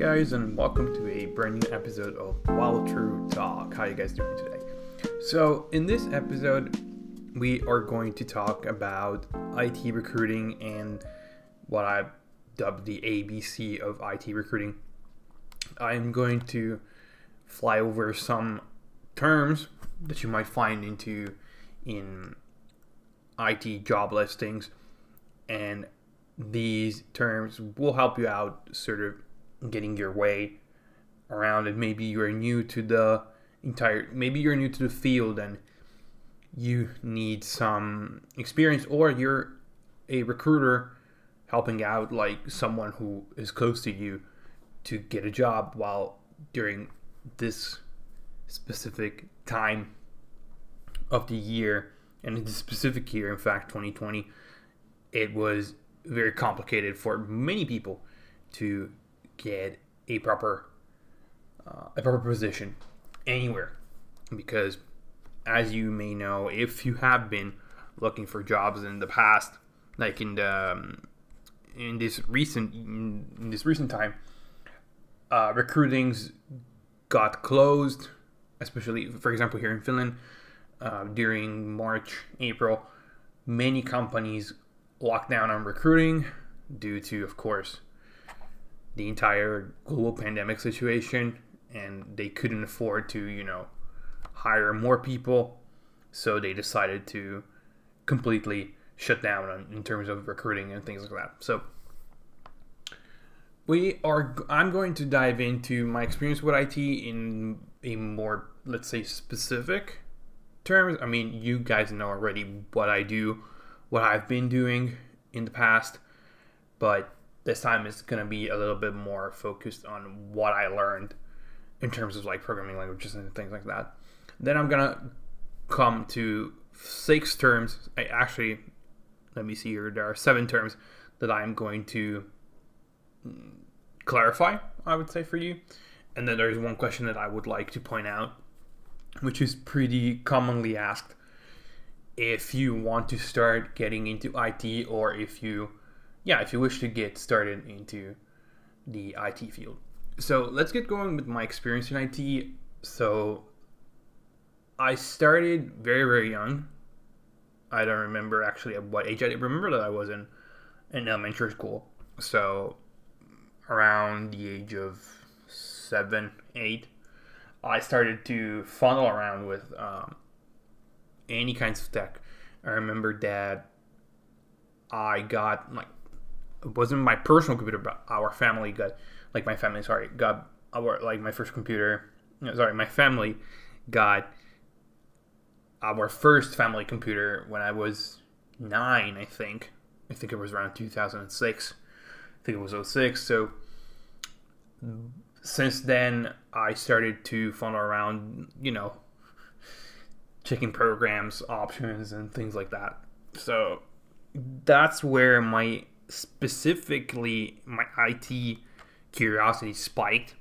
Guys, and welcome to a brand new episode of While True Talk. How are you guys doing today? So, in this episode, we are going to talk about IT recruiting and what I dubbed the ABC of IT recruiting. I'm going to fly over some terms that you might find into in IT job listings and these terms will help you out sort of getting your way around it. Maybe you're new to the entire, maybe you're new to the field and you need some experience, or you're a recruiter helping out like someone who is close to you to get a job while during this specific time of the year and in this specific year in fact 2020 it was very complicated for many people to get a proper uh, a proper position anywhere. Because as you may know if you have been looking for jobs in the past like in the um, in this recent in this recent time uh, recruitings got closed especially for example here in finland uh, during march april many companies locked down on recruiting due to of course the entire global pandemic situation and they couldn't afford to, you know, hire more people. So they decided to completely shut down in terms of recruiting and things like that. So we are I'm going to dive into my experience with IT in a more let's say specific terms. I mean, you guys know already what I do, what I've been doing in the past, but this time is going to be a little bit more focused on what I learned in terms of like programming languages and things like that. Then I'm going to come to six terms. I actually, let me see here, there are seven terms that I'm going to mm, clarify, I would say, for you. And then there's one question that I would like to point out, which is pretty commonly asked if you want to start getting into IT or if you yeah, if you wish to get started into the IT field. So let's get going with my experience in IT. So I started very, very young. I don't remember actually at what age I remember that I was in, in elementary school. So around the age of seven, eight, I started to funnel around with um, any kinds of tech. I remember that I got like it wasn't my personal computer, but our family got like my family sorry got our like my first computer. Sorry, my family got our first family computer when I was nine, I think. I think it was around 2006. I think it was 06. So since then, I started to funnel around, you know, checking programs, options, and things like that. So that's where my specifically my IT curiosity spiked.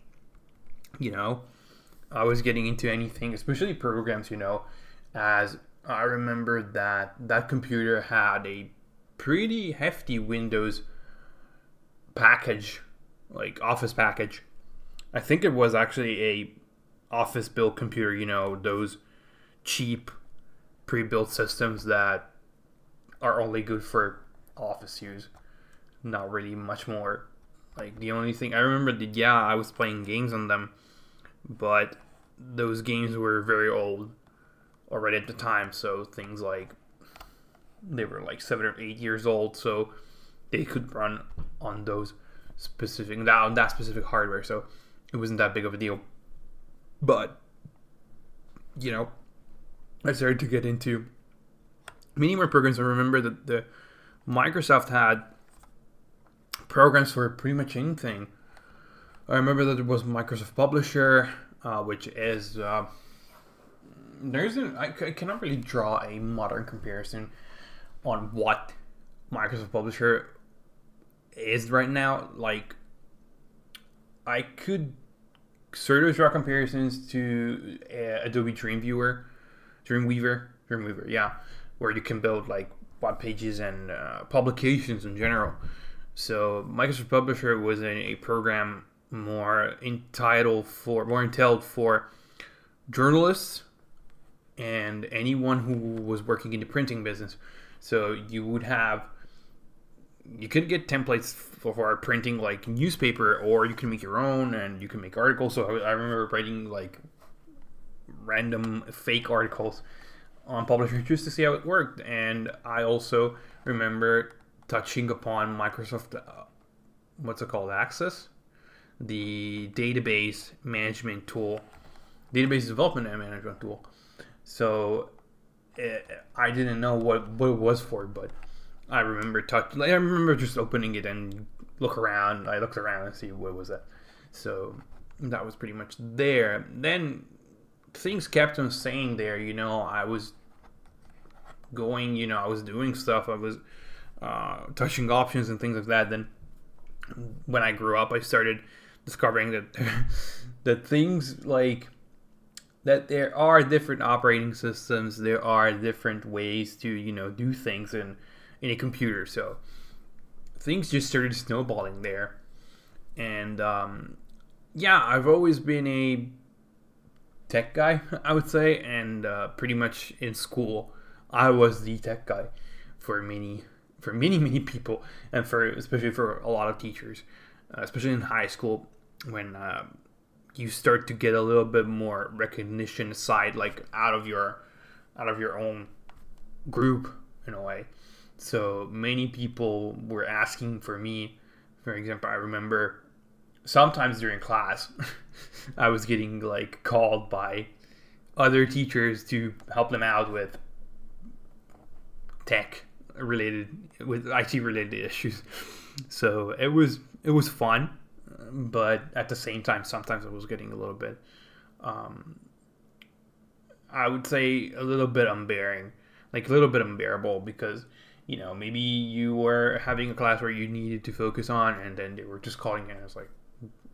You know, I was getting into anything, especially programs, you know, as I remember that that computer had a pretty hefty Windows package, like Office package. I think it was actually a office built computer, you know, those cheap pre-built systems that are only good for office use not really much more. Like the only thing I remember that yeah, I was playing games on them, but those games were very old already at the time. So things like they were like seven or eight years old, so they could run on those specific that on that specific hardware. So it wasn't that big of a deal. But you know, I started to get into many more programs. I remember that the Microsoft had programs for pretty much anything. I remember that there was Microsoft Publisher, uh, which is uh, there isn't. I, cannot really draw a modern comparison on what Microsoft Publisher is right now. Like, I could sort of draw comparisons to uh, Adobe Dreamviewer, Dreamweaver, Dreamweaver, yeah, where you can build like web pages and uh, publications in general. So Microsoft Publisher was a, program more entitled for more entailed for journalists and anyone who was working in the printing business. So you would have you could get templates for, for printing like newspaper or you can make your own and you can make articles so I, I remember writing like random fake articles on publisher just to see how it worked and i also remember touching upon microsoft uh, what's it called access the database management tool database development and management tool so eh, i didn't know what, what it was for but I remember touch. Like, I remember just opening it and look around. I looked around and see what was that. So that was pretty much there. Then things kept on saying there. You know, I was going. You know, I was doing stuff. I was uh, touching options and things like that. Then when I grew up, I started discovering that that things like that there are different operating systems. There are different ways to you know do things in in a computer. So things just started snowballing there. And um, yeah, I've always been a tech guy, I would say, and uh, pretty much in school, I was the tech guy for many, for many, many people, and for especially for a lot of teachers, uh, especially in high school when uh, you start to get a little bit more recognition aside, like out of your, out of your own group in a way. So many people were asking for me. For example, I remember sometimes during class, I was getting like called by other teachers to help them out with tech related with IT related issues. So it was it was fun, but at the same time, sometimes it was getting a little bit, um, I would say a little bit unbearing, like a little bit unbearable because you know, maybe you were having a class where you needed to focus on, and then they were just calling you, and it's like,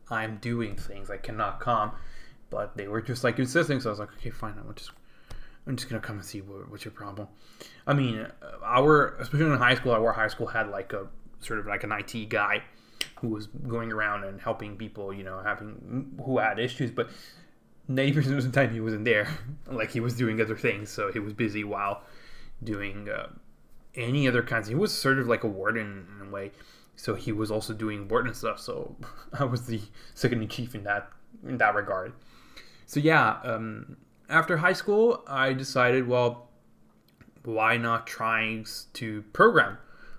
I'm doing things, I cannot come. But they were just like insisting, so I was like, okay, fine, I'm just, I'm just gonna come and see what, what's your problem. I mean, our, especially in high school, our high school had like a sort of like an IT guy who was going around and helping people, you know, having who had issues, but 90% of the time he wasn't there. like he was doing other things, so he was busy while doing. Uh, any other kinds. He was sort of like a warden in a way, so he was also doing warden stuff. So I was the second in chief in that in that regard. So yeah, um, after high school, I decided, well, why not trying to program,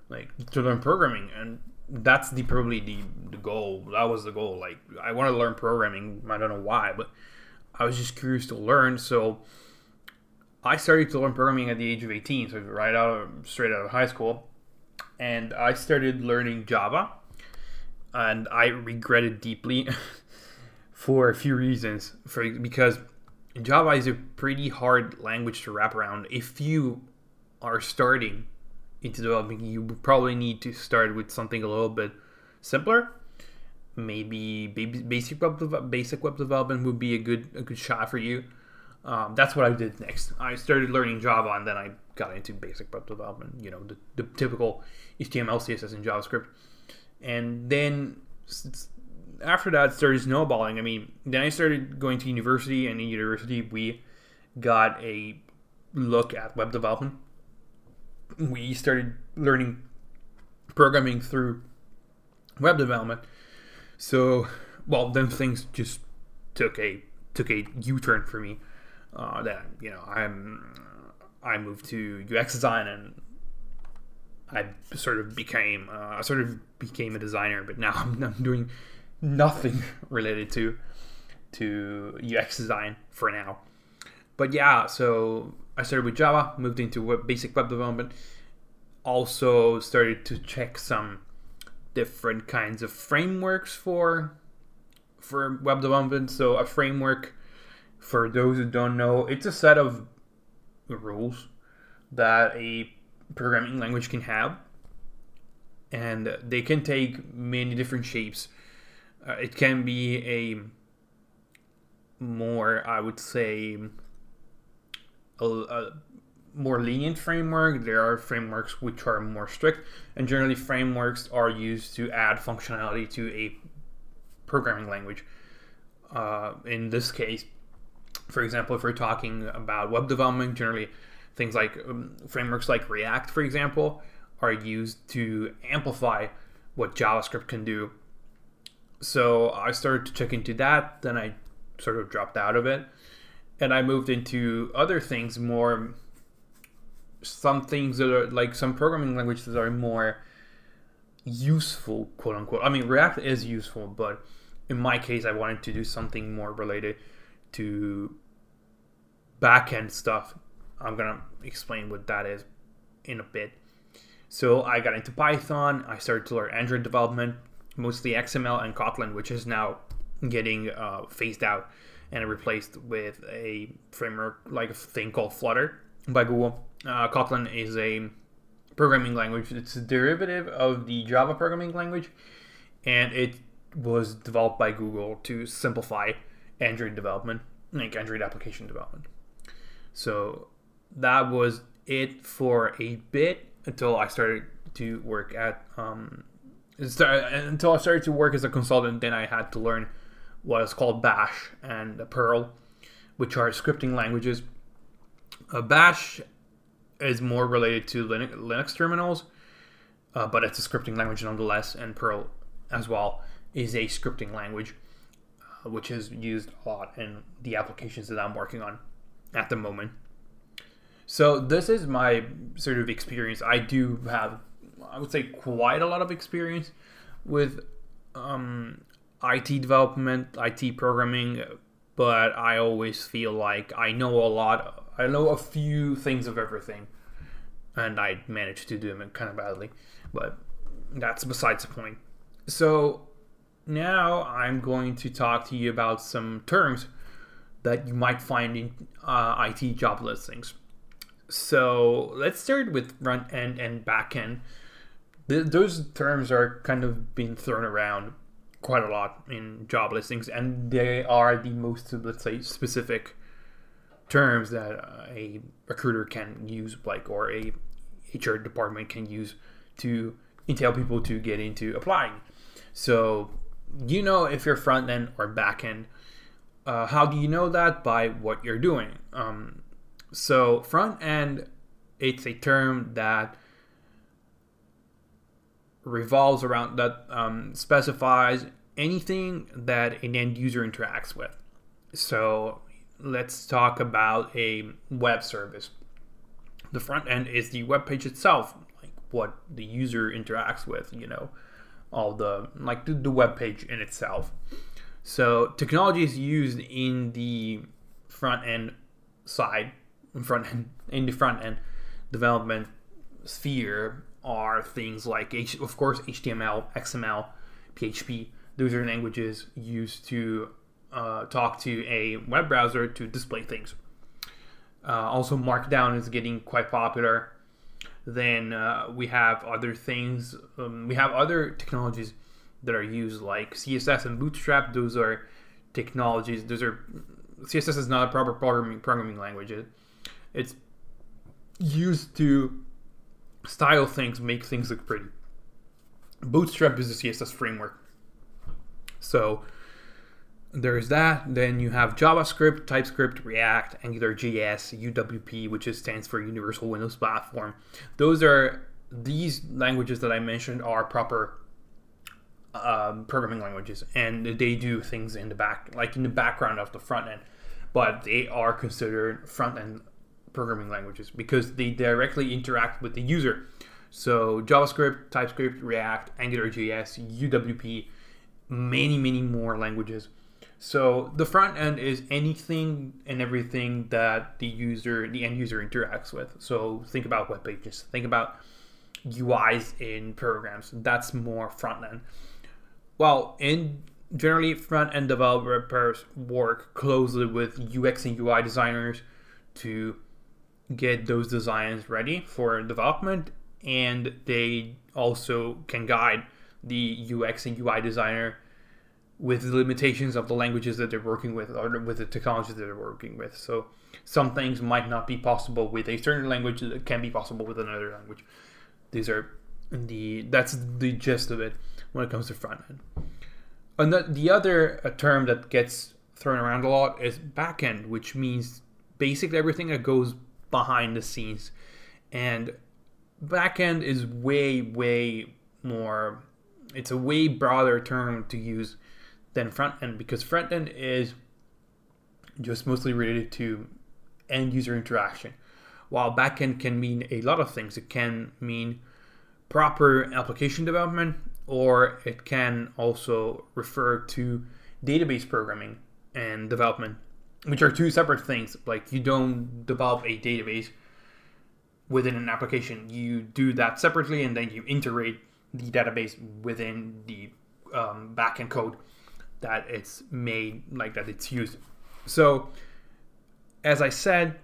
like to learn programming, and that's the probably the, the goal. That was the goal. Like I want to learn programming. I don't know why, but I was just curious to learn. So I started to learn programming at the age of 18, so right out of, straight out of high school, and I started learning Java, and I regretted deeply for a few reasons. For because Java is a pretty hard language to wrap around. If you are starting into developing, you probably need to start with something a little bit simpler. Maybe basic web basic web development would be a good a good shot for you um, that's what I did next. I started learning Java, and then I got into basic web development. You know, the, the typical HTML, CSS, and JavaScript. And then after that, started snowballing. I mean, then I started going to university, and in university, we got a look at web development. We started learning programming through web development. So, well, then things just took a took a U turn for me uh, then you know I'm I moved to UX design and I sort of became uh, I sort of became a designer, but now I'm, I'm doing nothing related to to UX design for now. But yeah, so I started with Java, moved into web, basic web development. Also started to check some different kinds of frameworks for for web development. So a framework for those who don't know, it's a set of rules that a programming language can have, and they can take many different shapes. Uh, it can be a more, I would say, a, a, more lenient framework. There are frameworks which are more strict, and generally, frameworks are used to add functionality to a programming language. Uh, in this case, for example, if we're talking about web development, generally things like um, frameworks like React, for example, are used to amplify what JavaScript can do. So I started to check into that, then I sort of dropped out of it, and I moved into other things more. Some things that are like some programming languages that are more useful, quote unquote. I mean, React is useful, but in my case, I wanted to do something more related to backend stuff. I'm gonna explain what that is in a bit. So I got into Python. I started to learn Android development, mostly XML and Kotlin, which is now getting uh, phased out and replaced with a framework like a thing called Flutter by Google. Uh, Kotlin is a programming language. It's a derivative of the Java programming language, and it was developed by Google to simplify Android development, like Android application development. So that was it for a bit until I started to work at um, until I started to work as a consultant. Then I had to learn what is called Bash and Perl, which are scripting languages. Uh, Bash is more related to Linux, Linux terminals, uh, but it's a scripting language nonetheless, and Perl as well is a scripting language, uh, which is used a lot in the applications that I'm working on at the moment. So this is my sort of experience. I do have, I would say, quite a lot of experience with um, IT development, IT programming, but I always feel like I know a lot. I know a few things of everything, and I manage to do them kind of badly, but that's besides the point. So now I'm going to talk to you about some terms that you might find in uh, IT job listings. So let's start with front end and back end. Th- those terms are kind of being thrown around quite a lot in job listings, and they are the most, let's say, specific terms that a recruiter can use, like, or a HR department can use to entail people to get into applying. So, you know if you're front end or back end. Uh, how do you know that? By what you're doing. Um, so front end, it's a term that revolves around that um, specifies anything that an end user interacts with. So let's talk about a web service. The front end is the web page itself, like what the user interacts with, you know, all the like the, the web page in itself. So technology is used in the front end side front end in the front end development sphere are things like H, of course HTML, XML, PHP. Those are languages used to uh, talk to a web browser to display things. Uh, also, Markdown is getting quite popular. Then uh, we have other things. Um, we have other technologies that are used like CSS and Bootstrap. Those are technologies. Those are CSS is not a proper programming programming language. It's used to style things, make things look pretty. Bootstrap is a CSS framework. So there's that. Then you have JavaScript, TypeScript, React, AngularJS, UWP, which is, stands for Universal Windows Platform. Those are these languages that I mentioned are proper um, programming languages, and they do things in the back, like in the background of the front end, but they are considered front end programming languages because they directly interact with the user. So JavaScript, TypeScript, React, AngularJS, UWP, many, many more languages. So the front end is anything and everything that the user, the end user interacts with. So think about web pages, think about UIs in programs. That's more front end. Well, in generally front end developers work closely with UX and UI designers to get those designs ready for development and they also can guide the UX and UI designer with the limitations of the languages that they're working with or with the technologies that they're working with. So some things might not be possible with a certain language that can be possible with another language. These are the that's the gist of it when it comes to front end. And the, the other uh, term that gets thrown around a lot is backend, which means basically everything that goes behind the scenes. And backend is way, way more, it's a way broader term to use than front end because front end is just mostly related to end user interaction. While backend can mean a lot of things, it can mean proper application development, or it can also refer to database programming and development, which are two separate things. Like you don't develop a database within an application, you do that separately, and then you integrate the database within the um, backend code that it's made, like that it's used. So, as I said,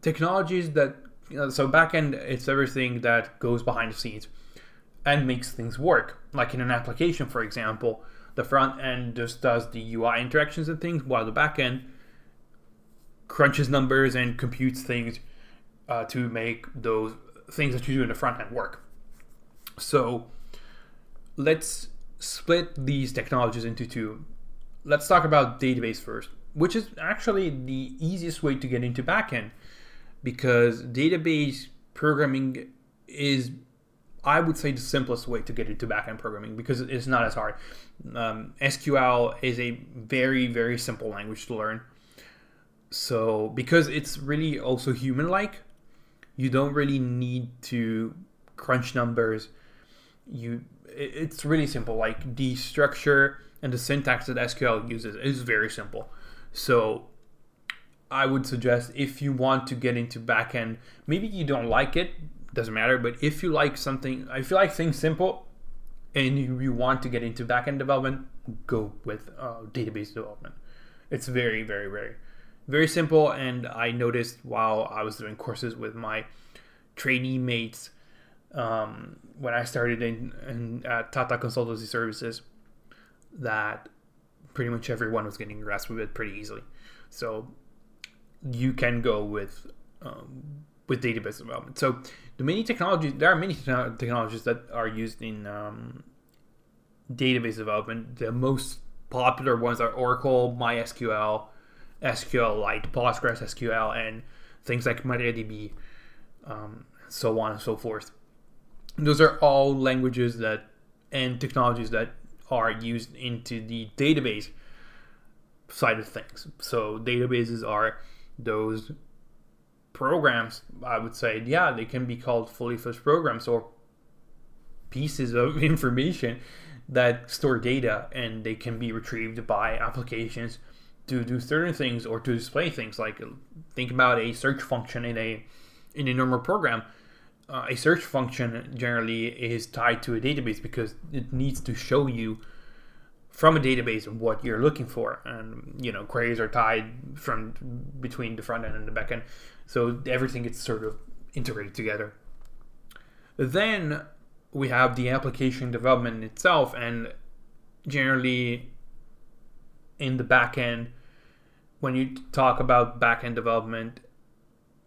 technologies that you know, so backend it's everything that goes behind the scenes and makes things work. Like in an application, for example, the front end just does the UI interactions and things, while the back end crunches numbers and computes things uh, to make those things that you do in the front end work. So let's split these technologies into two. Let's talk about database first, which is actually the easiest way to get into backend because database programming is I would say the simplest way to get into backend programming because it's not as hard. Um, SQL is a very, very simple language to learn. So, because it's really also human like, you don't really need to crunch numbers. You, it's really simple. Like the structure and the syntax that SQL uses is very simple. So, I would suggest if you want to get into backend, maybe you don't like it, doesn't matter. But if you like something, if you like things simple, and you, want to get into backend development, go with uh, database development. It's very, very, very, very simple. And I noticed while I was doing courses with my trainee mates um, when I started in, in at Tata Consultancy Services that pretty much everyone was getting grasp with it pretty easily. So you can go with um, with database development. So the many technologies, there are many technologies that are used in um, database development. The most popular ones are Oracle, MySQL, SQLite, Postgres SQL, and things like MariaDB, um, so on and so forth. Those are all languages that and technologies that are used into the database side of things. So databases are those programs, I would say, yeah, they can be called fully fledged programs or pieces of information that store data and they can be retrieved by applications to do certain things or to display things like think about a search function in a in a normal program. Uh, a search function generally is tied to a database because it needs to show you from a database what you're looking for. And you know queries are tied from between the front end and the back end. So everything gets sort of integrated together. Then we have the application development itself, and generally in the backend, when you talk about backend development,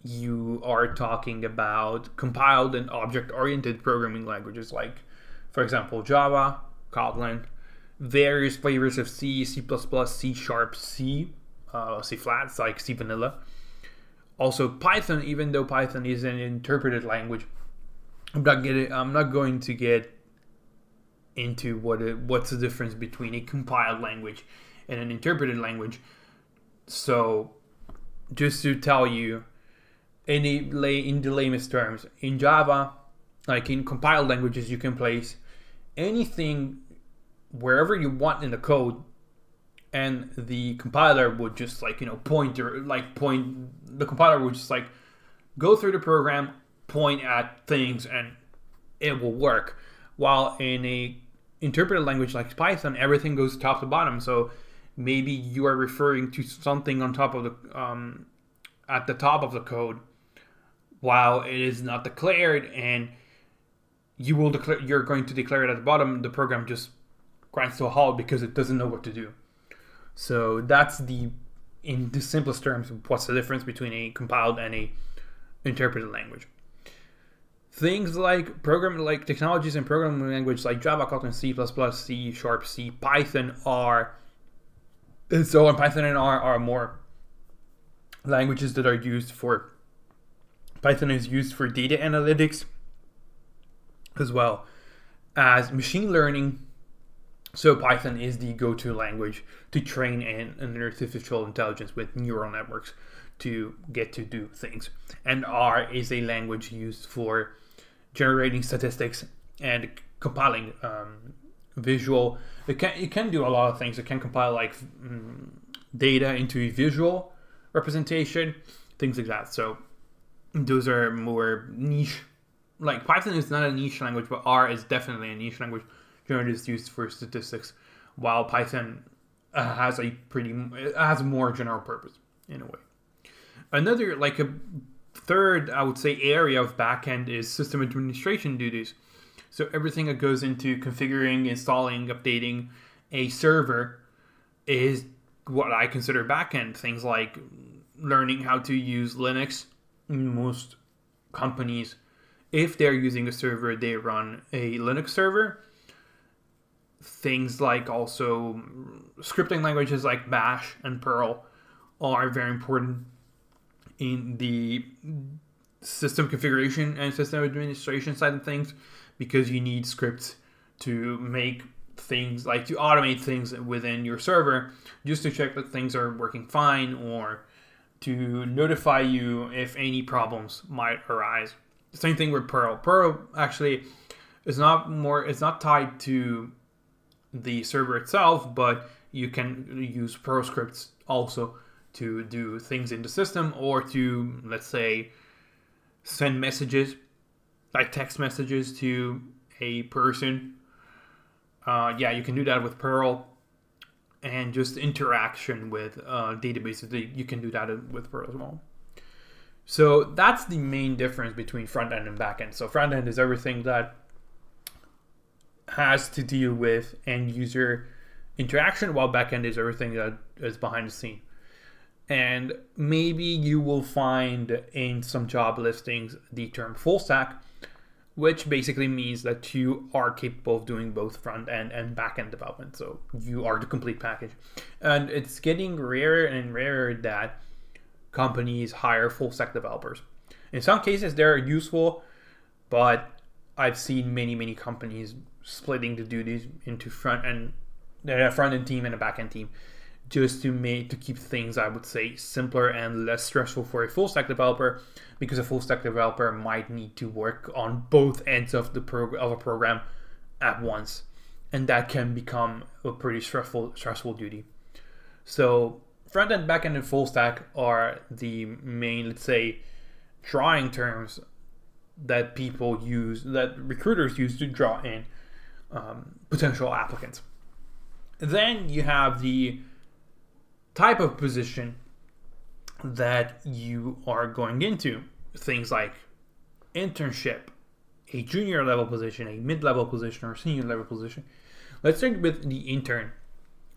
you are talking about compiled and object oriented programming languages like, for example, Java, Kotlin, various flavors of C, C, C Sharp, C, uh, C flat, like C Vanilla also Python, even though Python is an interpreted language, I'm not getting. I'm not going to get into what it, what's the difference between a compiled language and an interpreted language. So, just to tell you, in the lay in the lamest terms, in Java, like in compiled languages, you can place anything wherever you want in the code and the compiler would just like you know point or like point the compiler would just like go through the program point at things and it will work. While in a interpreted language like python everything goes top to bottom. So maybe you are referring to something on top of the um, at the top of the code while it is not declared and you will declare you're going to declare it at the bottom the program just grinds to a halt because it doesn't know what to do so that's the, in the simplest terms, what's the difference between a compiled and a interpreted language. things like program like technologies and programming language like Java, Kotlin, C++, C Sharp, C, Python are so and Python and R are more languages that are used for Python is used for data analytics as well as machine learning. So Python is the go-to language to train an, an artificial intelligence with neural networks to get to do things. And R is a language used for generating statistics and compiling um, visual. It can it can do a lot of things. It can compile like mm, data into a visual representation, things like that. So those are more niche. Like Python is not a niche language, but R is definitely a niche language. Generally, it's used for statistics, while Python uh, has a pretty has more general purpose in a way. Another like a third, I would say, area of backend is system administration duties. So everything that goes into configuring, installing, updating a server is what I consider backend. Things like learning how to use Linux. Most companies, if they're using a server, they run a Linux server. Things like also scripting languages like Bash and Perl are very important in the system configuration and system administration side of things because you need scripts to make things like to automate things within your server just to check that things are working fine or to notify you if any problems might arise. Same thing with Perl. Perl actually is not more it's not tied to the server itself, but you can use Perl scripts also to do things in the system or to, let's say, send messages, like text messages to a person. Uh, yeah, you can do that with Perl and just interaction with uh, databases. You can do that with Perl as well. So that's the main difference between front end and back end. So front end is everything that has to deal with end user interaction, while back end is everything that is behind the scene and maybe you will find in some job listings the term full stack which basically means that you are capable of doing both front end and back end development. So you are the complete package. And it's getting rarer and rarer that companies hire full stack developers. In some cases they're useful but i've seen many many companies splitting the duties into front end a front end team and a back end team just to make to keep things I would say simpler and less stressful for a full stack developer because a full stack developer might need to work on both ends of the prog- of a program at once and that can become a pretty stressful stressful duty. So front end, back end, and full stack are the main, let's say, drawing terms that people use, that recruiters use to draw in um, potential applicants. Then you have the type of position that you are going into. Things like internship, a junior level position, a mid level position, or senior level position. Let's start with the intern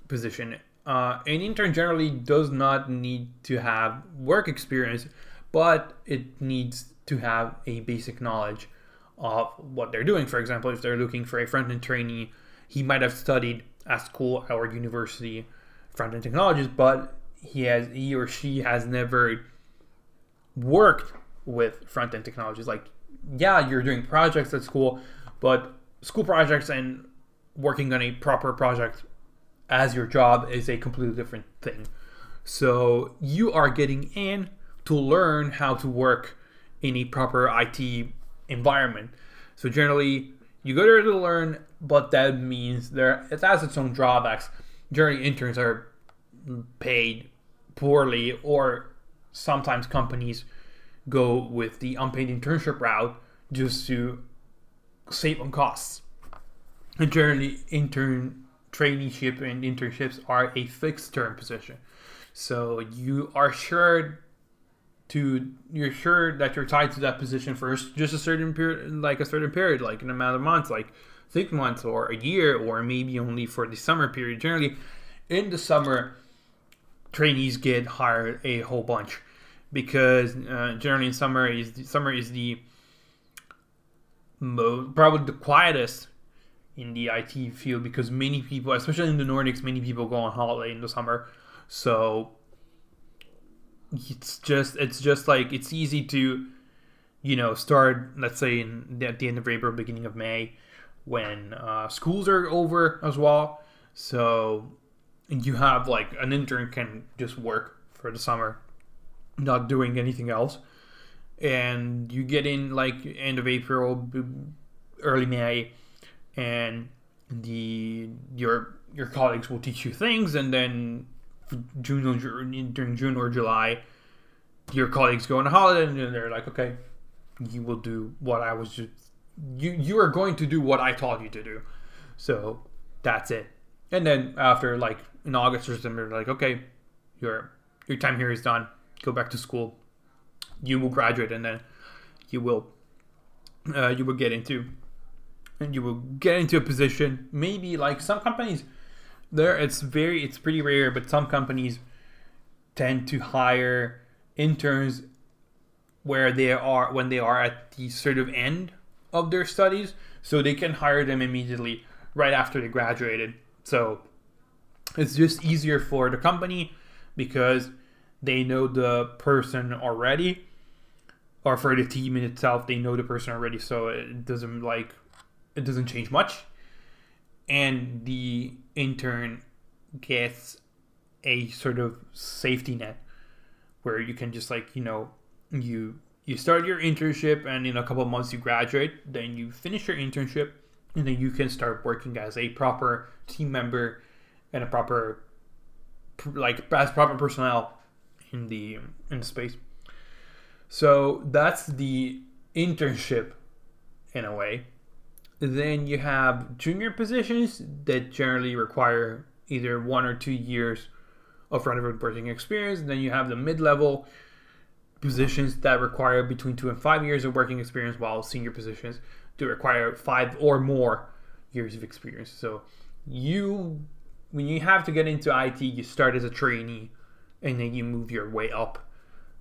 position. Uh, an intern generally does not need to have work experience, but it needs to have a basic knowledge of what they're doing. For example, if they're looking for a front end trainee, he might have studied at school or university front end technologies, but he has he or she has never worked with front end technologies. Like, yeah, you're doing projects at school, but school projects and working on a proper project as your job is a completely different thing. So you are getting in to learn how to work in a proper IT environment. So generally, you go there to learn, but that means there it has its own drawbacks generally interns are paid poorly or sometimes companies go with the unpaid internship route just to save on costs. And generally, intern traineeship and internships are a fixed term position. So you are sure to you're sure that you're tied to that position for just a certain period like a certain period, like an amount of months, like six months or a year or maybe only for the summer period. Generally in the summer, trainees get hired a whole bunch because uh, generally in summer is the, summer is the mo- probably the quietest in the IT field because many people, especially in the Nordics, many people go on holiday in the summer. So it's just it's just like it's easy to you know start let's say in at the end of April, beginning of May, when uh, schools are over as well. So you have like an intern can just work for the summer, not doing anything else, and you get in like end of April, early May, and the your your colleagues will teach you things, and then June or during June or July, your colleagues go on a holiday, and they're like, okay, you will do what I was just you you are going to do what I told you to do. So that's it. And then after like in August or September, like, okay, your your time here is done. Go back to school. You will graduate, and then you will uh, you will get into and you will get into a position. Maybe like some companies, there it's very it's pretty rare, but some companies tend to hire interns where they are when they are at the sort of end of their studies, so they can hire them immediately right after they graduated. So it's just easier for the company because they know the person already or for the team in itself they know the person already so it doesn't like it doesn't change much and the intern gets a sort of safety net where you can just like you know you you start your internship and in a couple months you graduate then you finish your internship and then you can start working as a proper team member and a proper like as proper personnel in the in the space. So that's the internship in a way. Then you have junior positions that generally require either one or two years of relevant working experience. Then you have the mid-level positions that require between two and five years of working experience while senior positions do require five or more years of experience. So you when you have to get into IT, you start as a trainee and then you move your way up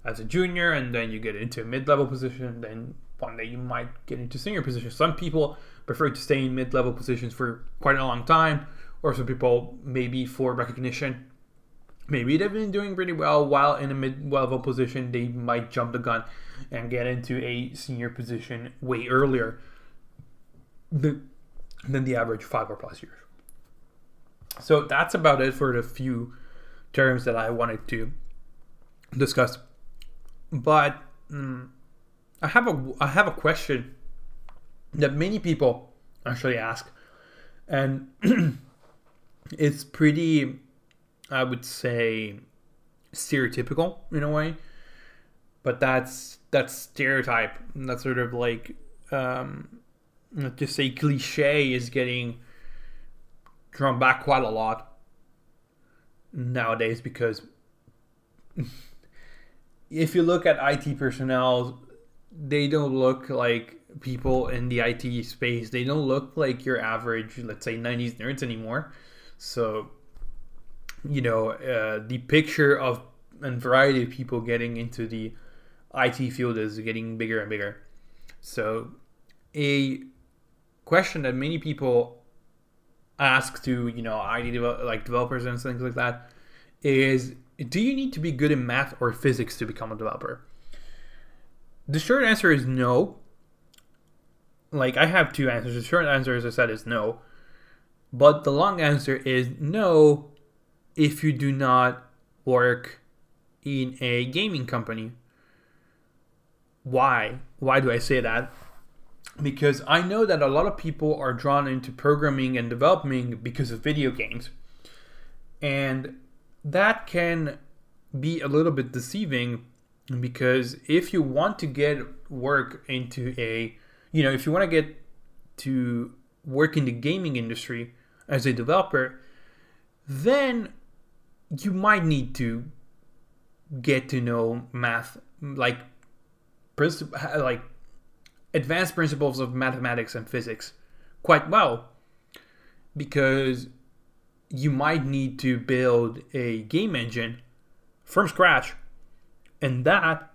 as a junior and then you get into a mid-level position, then one day you might get into senior positions. Some people prefer to stay in mid-level positions for quite a long time, or some people maybe for recognition. Maybe they've been doing pretty well while in a mid-level position, they might jump the gun and get into a senior position way earlier than, the average five or plus years. So that's about it for the few terms that I wanted to discuss. But mm, I have a I have a question that many people actually ask, and it's pretty, I would say, stereotypical in a way. But that's that's stereotype. That's sort of like um, let's just say cliche is getting drawn back quite a lot nowadays because if you look at IT personnel, they don't look like people in the IT space. They don't look like your average, let's say, 90s nerds anymore. So, you know, uh, the picture of and variety of people getting into the IT field is getting bigger and bigger. So, a question that many people ask to you know IT like developers and things like that is do you need to be good in math or physics to become a developer? The short answer is no. Like I have two answers. The short answer, as I said, is no. But the long answer is no if you do not work in a gaming company. Why? Why do I say that? because I know that a lot of people are drawn into programming and developing because of video games. And that can be a little bit deceiving because if you want to get work into a, you know, if you want to get to work in the gaming industry as a developer, then you might need to get to know math like like advanced principles of mathematics and physics quite well because you might need to build a game engine from scratch and that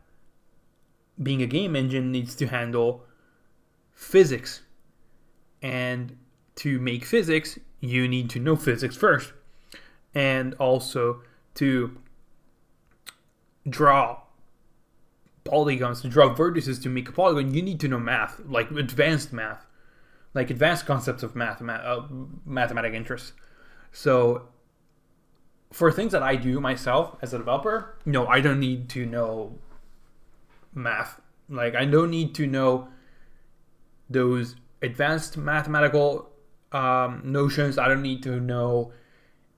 being a game engine needs to handle physics. And to make physics, you need to know physics first. And also to draw polygons, to draw vertices to make a polygon, you need to know math, like advanced math, like advanced concepts of math, uh, mathematic interests. So for things that I do myself as a developer, no, I don't need to know math. Like I don't need to know those advanced mathematical um, notions. I don't need to know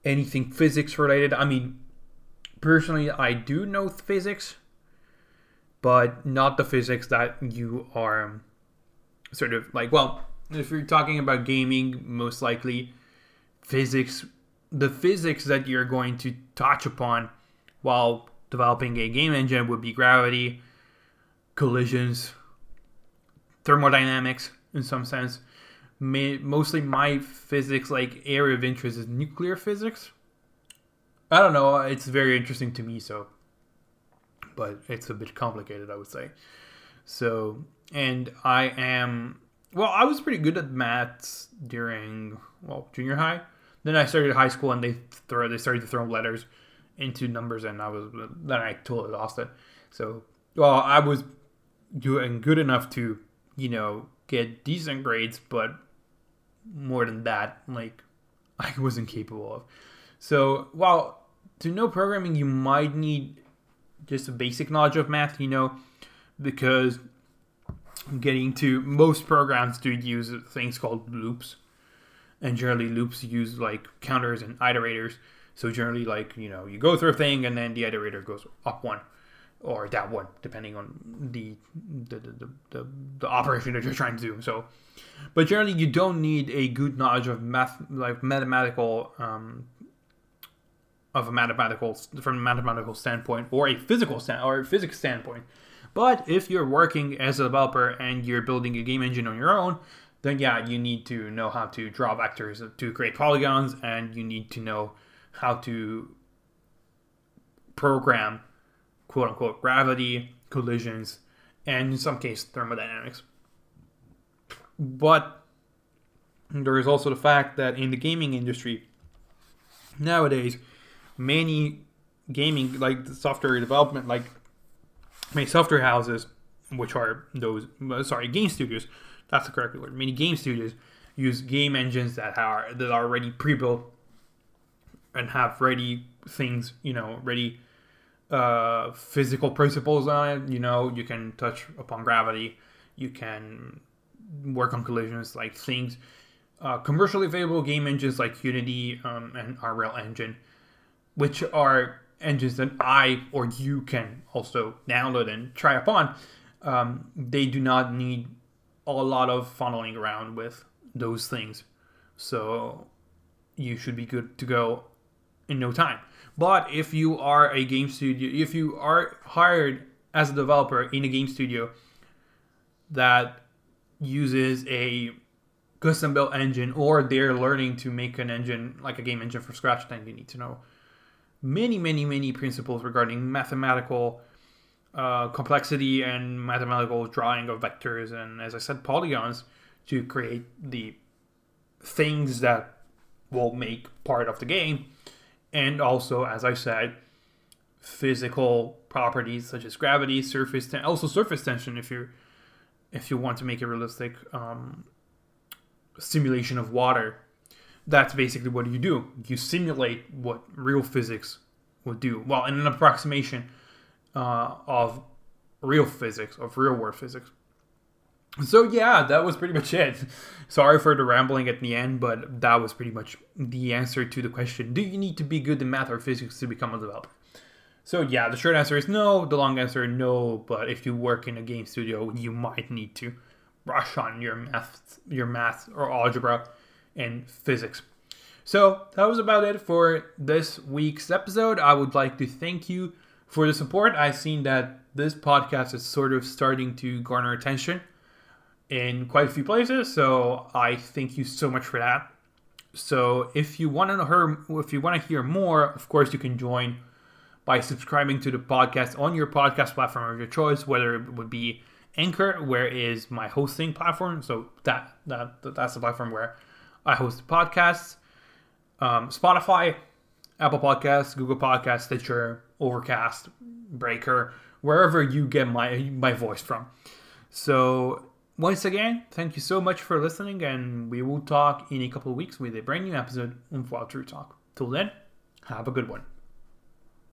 anything physics related. I mean, personally, I do know physics, but not the physics that you are um, sort of like. Well, if you're talking about gaming, most likely physics, the physics that you're going to touch upon while developing a game engine would be gravity, collisions, thermodynamics in some sense. Mostly my physics like area of interest is nuclear physics. I don't know, it's very interesting to me so but it's a bit complicated I would say. So, and I am well, I was pretty good at maths during well, junior high. Then I started high school and they throw they started to throw letters into numbers and I was then I totally lost it. So, well, I was doing good enough to, you know, get decent grades, but more than that, like I wasn't capable of. So, while to know programming, you might need just a basic knowledge of math, you know, because getting to most programs do use things called loops, and generally loops use like counters and iterators. So generally, like you know, you go through a thing and then the iterator goes up one or that one, depending on the the, the, the, the, operation that you're trying to do. So, but generally, you don't need a good knowledge of math, like mathematical, um, of a mathematical from a mathematical standpoint, or a physical stand or a physics standpoint. But if you're working as a developer and you're building a game engine on your own, then yeah, you need to know how to draw vectors to create polygons, and you need to know how to program quote unquote gravity, collisions, and in some case thermodynamics. But there is also the fact that in the gaming industry nowadays, many gaming like software development, like many software houses, which are those uh, sorry game studios, that's the correct word. Many game studios use game engines that are that are already pre-built and have ready things, you know, ready uh, physical principles on it. You know, you can touch upon gravity, you can work on collisions, like things. Uh, commercially available game engines like Unity um, and Unreal Engine, which are engines that I or you can also download and try upon, um, they do not need a lot of funneling around with those things. So you should be good to go in no time. But if you are a game studio, if you are hired as a developer in a game studio that uses a custom built engine or they're learning to make an engine like a game engine from scratch, then you need to know many, many, many principles regarding mathematical uh, complexity and mathematical drawing of vectors and, as I said, polygons to create the things that will make part of the game and also, as I said, physical properties such as gravity, surface, ten- also surface tension. If you if you want to make a realistic um, simulation of water, that's basically what you do. You simulate what real physics would do. Well, in an approximation uh, of real physics, of real world physics. So yeah, that was pretty much it. Sorry for the rambling at the end, but that was pretty much the answer to the question: Do you need to be good in math or physics to become a developer? So yeah, the short answer is no. The long answer no. But if you work in a game studio, you might need to brush on your math, your math or algebra and physics. So that was about it for this week's episode. I would like to thank you for the support. I've seen that this podcast is sort of starting to garner attention in quite a few places. So I thank you so much for that. So if you want to hear, if you want to hear more, of course you can join by subscribing to the podcast on your podcast platform of your choice, whether it would be Anchor, where is my hosting platform. So that that that's the platform where I host podcasts. Um, Spotify, Apple Podcasts, Google Podcasts, Stitcher, Overcast, Breaker, wherever you get my my voice from. So once again, thank you so much for listening, and we will talk in a couple of weeks with a brand new episode of While True Talk. Till then, have a good one.